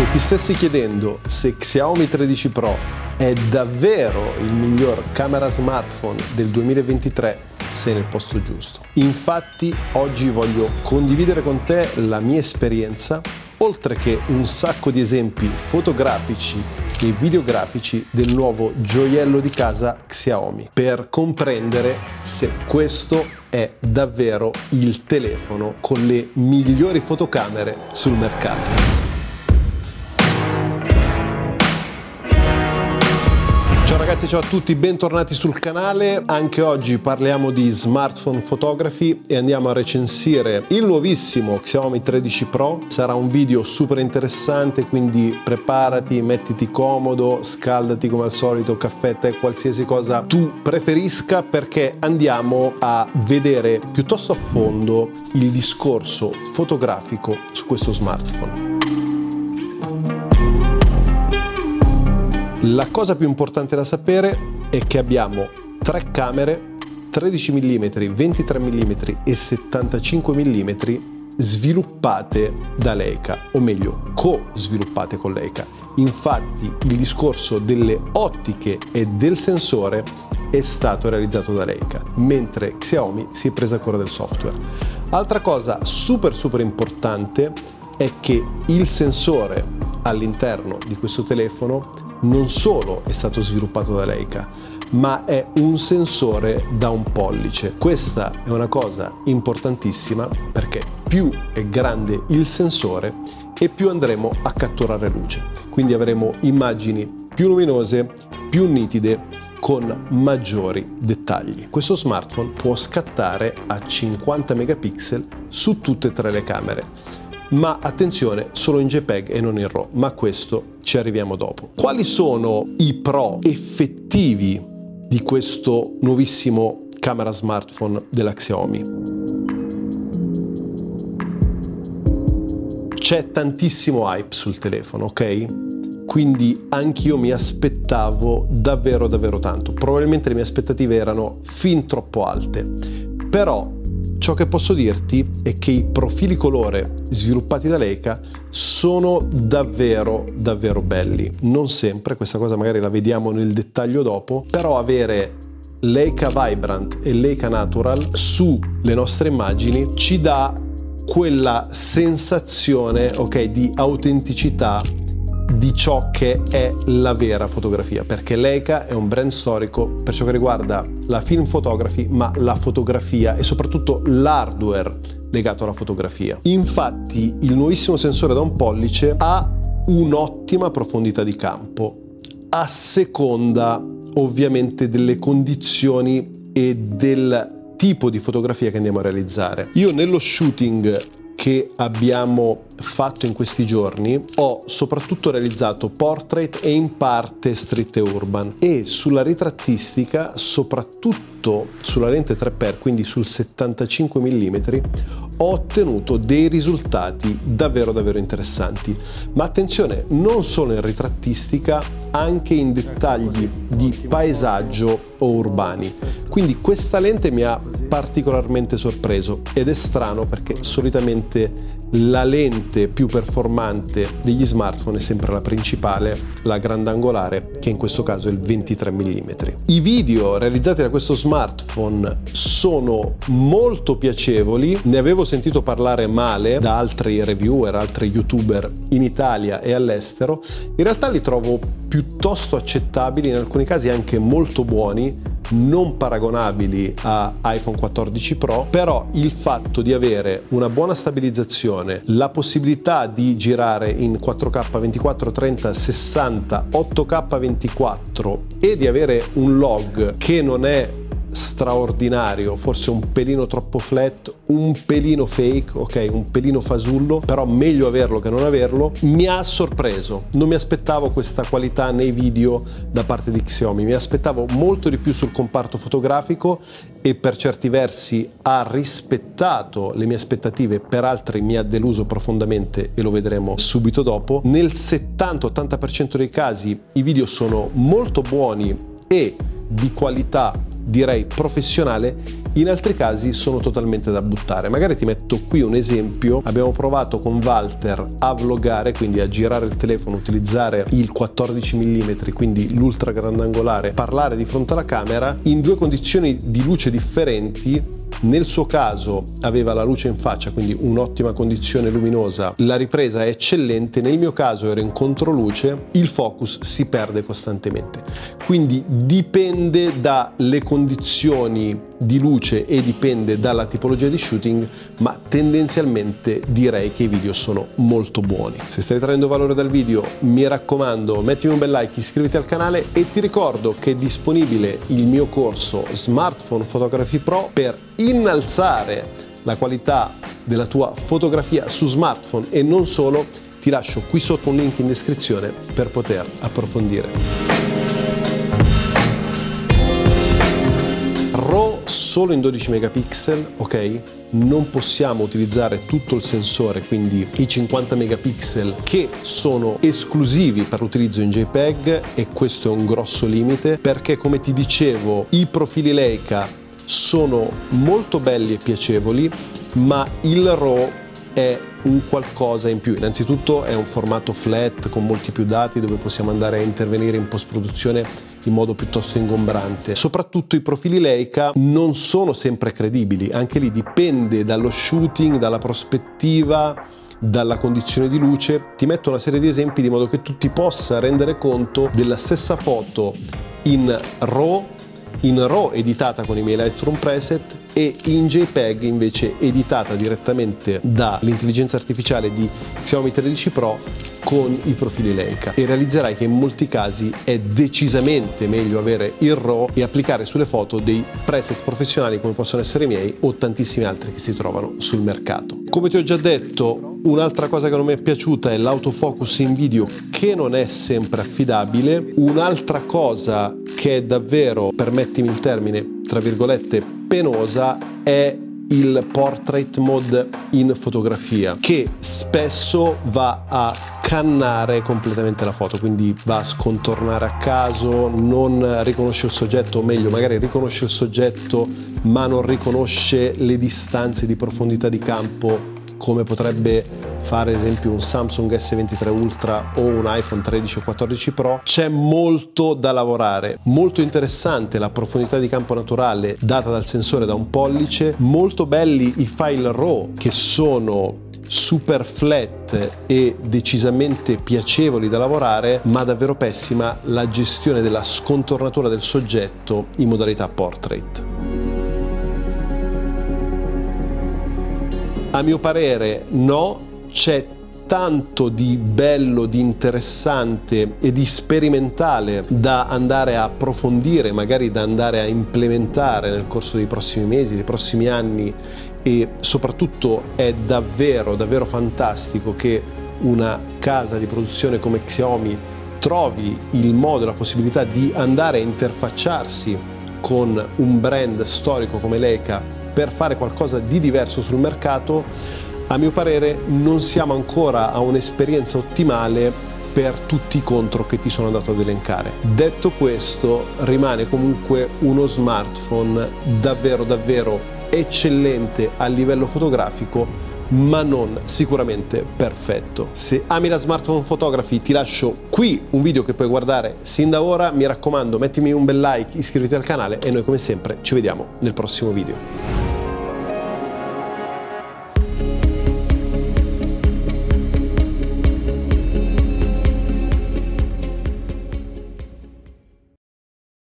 Se ti stessi chiedendo se Xiaomi 13 Pro è davvero il miglior camera smartphone del 2023, sei nel posto giusto. Infatti oggi voglio condividere con te la mia esperienza, oltre che un sacco di esempi fotografici e videografici del nuovo gioiello di casa Xiaomi, per comprendere se questo è davvero il telefono con le migliori fotocamere sul mercato. Ragazzi, ciao a tutti, bentornati sul canale. Anche oggi parliamo di smartphone photography e andiamo a recensire il nuovissimo Xiaomi 13 Pro. Sarà un video super interessante, quindi preparati, mettiti comodo, scaldati come al solito, caffè, tè, qualsiasi cosa tu preferisca perché andiamo a vedere piuttosto a fondo il discorso fotografico su questo smartphone. La cosa più importante da sapere è che abbiamo tre camere 13 mm, 23 mm e 75 mm sviluppate da Leica, o meglio, co-sviluppate con Leica. Infatti il discorso delle ottiche e del sensore è stato realizzato da Leica, mentre Xiaomi si è presa cura del software. Altra cosa super super importante è che il sensore all'interno di questo telefono non solo è stato sviluppato da Leica, ma è un sensore da un pollice. Questa è una cosa importantissima perché più è grande il sensore e più andremo a catturare luce. Quindi avremo immagini più luminose, più nitide, con maggiori dettagli. Questo smartphone può scattare a 50 megapixel su tutte e tre le camere ma attenzione solo in JPEG e non in RAW, ma questo ci arriviamo dopo. Quali sono i pro effettivi di questo nuovissimo camera smartphone della Xiaomi? C'è tantissimo hype sul telefono, ok? Quindi anch'io mi aspettavo davvero davvero tanto. Probabilmente le mie aspettative erano fin troppo alte. Però Ciò che posso dirti è che i profili colore sviluppati da Leica sono davvero davvero belli. Non sempre, questa cosa magari la vediamo nel dettaglio dopo, però avere Leica Vibrant e Leica Natural sulle nostre immagini ci dà quella sensazione ok, di autenticità di ciò che è la vera fotografia, perché Leica è un brand storico per ciò che riguarda la film photography, ma la fotografia e soprattutto l'hardware legato alla fotografia. Infatti il nuovissimo sensore da un pollice ha un'ottima profondità di campo, a seconda ovviamente delle condizioni e del tipo di fotografia che andiamo a realizzare. Io nello shooting che abbiamo fatto in questi giorni ho soprattutto realizzato portrait e in parte street urban. E sulla ritrattistica soprattutto sulla lente 3x quindi sul 75 mm ho ottenuto dei risultati davvero davvero interessanti. Ma attenzione non solo in ritrattistica anche in dettagli di paesaggio o urbani. Quindi questa lente mi ha particolarmente sorpreso ed è strano perché solitamente la lente più performante degli smartphone è sempre la principale, la grandangolare, che in questo caso è il 23 mm. I video realizzati da questo smartphone sono molto piacevoli, ne avevo sentito parlare male da altri reviewer, altri youtuber in Italia e all'estero, in realtà li trovo piuttosto accettabili, in alcuni casi anche molto buoni, non paragonabili a iPhone 14 Pro, però il fatto di avere una buona stabilizzazione, la possibilità di girare in 4K 24, 30, 60, 8K 24 e di avere un log che non è straordinario, forse un pelino troppo flat, un pelino fake, ok, un pelino fasullo, però meglio averlo che non averlo, mi ha sorpreso. Non mi aspettavo questa qualità nei video da parte di Xiaomi, mi aspettavo molto di più sul comparto fotografico e per certi versi ha rispettato le mie aspettative, per altri mi ha deluso profondamente e lo vedremo subito dopo. Nel 70-80% dei casi i video sono molto buoni e di qualità direi professionale, in altri casi sono totalmente da buttare. Magari ti metto qui un esempio, abbiamo provato con Walter a vloggare, quindi a girare il telefono, utilizzare il 14 mm, quindi l'ultra grandangolare, parlare di fronte alla camera in due condizioni di luce differenti nel suo caso aveva la luce in faccia, quindi un'ottima condizione luminosa, la ripresa è eccellente, nel mio caso ero in controluce, il focus si perde costantemente. Quindi dipende dalle condizioni di luce e dipende dalla tipologia di shooting, ma tendenzialmente direi che i video sono molto buoni. Se stai traendo valore dal video, mi raccomando, mettimi un bel like, iscriviti al canale e ti ricordo che è disponibile il mio corso Smartphone Photography Pro per innalzare la qualità della tua fotografia su smartphone e non solo, ti lascio qui sotto un link in descrizione per poter approfondire. Solo in 12 megapixel, ok? Non possiamo utilizzare tutto il sensore, quindi i 50 megapixel che sono esclusivi per l'utilizzo in JPEG e questo è un grosso limite perché come ti dicevo i profili Leica sono molto belli e piacevoli, ma il RAW è un qualcosa in più. Innanzitutto è un formato flat con molti più dati dove possiamo andare a intervenire in post-produzione in modo piuttosto ingombrante. Soprattutto i profili Leica non sono sempre credibili, anche lì dipende dallo shooting, dalla prospettiva dalla condizione di luce, ti metto una serie di esempi di modo che tu ti possa rendere conto della stessa foto in RAW, in RAW editata con i miei Lightroom preset e in JPEG invece editata direttamente dall'intelligenza artificiale di Xiaomi 13 Pro con i profili Leica e realizzerai che in molti casi è decisamente meglio avere il RAW e applicare sulle foto dei preset professionali come possono essere i miei o tantissimi altri che si trovano sul mercato. Come ti ho già detto, un'altra cosa che non mi è piaciuta è l'autofocus in video che non è sempre affidabile. Un'altra cosa che è davvero, permettimi il termine, tra virgolette, penosa è il portrait mode in fotografia che spesso va a cannare completamente la foto quindi va a scontornare a caso non riconosce il soggetto o meglio magari riconosce il soggetto ma non riconosce le distanze di profondità di campo come potrebbe fare ad esempio un Samsung S23 Ultra o un iPhone 13 o 14 Pro, c'è molto da lavorare. Molto interessante la profondità di campo naturale data dal sensore da un pollice, molto belli i file RAW che sono super flat e decisamente piacevoli da lavorare, ma davvero pessima la gestione della scontornatura del soggetto in modalità portrait. A mio parere no, c'è tanto di bello, di interessante e di sperimentale da andare a approfondire, magari da andare a implementare nel corso dei prossimi mesi, dei prossimi anni. E soprattutto è davvero, davvero fantastico che una casa di produzione come Xiaomi trovi il modo, la possibilità di andare a interfacciarsi con un brand storico come Leica per fare qualcosa di diverso sul mercato, a mio parere non siamo ancora a un'esperienza ottimale per tutti i contro che ti sono andato ad elencare. Detto questo, rimane comunque uno smartphone davvero davvero eccellente a livello fotografico ma non sicuramente perfetto. Se ami la smartphone photography ti lascio qui un video che puoi guardare sin da ora, mi raccomando mettimi un bel like, iscriviti al canale e noi come sempre ci vediamo nel prossimo video.